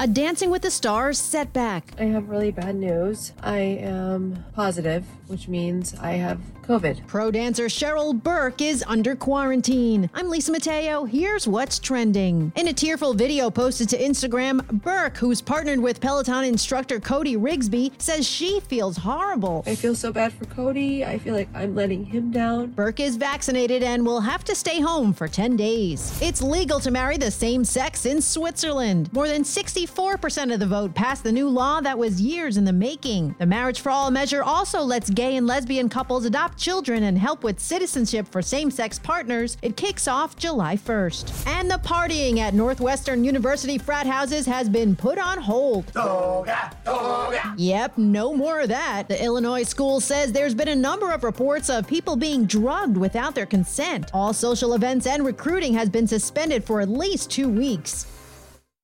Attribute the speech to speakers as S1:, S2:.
S1: a Dancing with the Stars setback.
S2: I have really bad news. I am positive, which means I have COVID.
S1: Pro dancer Cheryl Burke is under quarantine. I'm Lisa Mateo. Here's what's trending. In a tearful video posted to Instagram, Burke, who's partnered with Peloton instructor Cody Rigsby, says she feels horrible.
S2: I feel so bad for Cody. I feel like I'm letting him down.
S1: Burke is vaccinated and will have to stay home for 10 days. It's legal to marry the same sex in Switzerland. More than 64% of the vote passed the new law that was years in the making. The Marriage for All measure also lets gay and lesbian couples adopt children and help with citizenship for same sex partners. It kicks off July 1st. And the partying at Northwestern University frat houses has been put on hold.
S3: Toga, toga.
S1: Yep, no more of that. The Illinois school says there's been a number of reports of people being drugged without their consent. All social events and recruiting has been suspended for at least two weeks.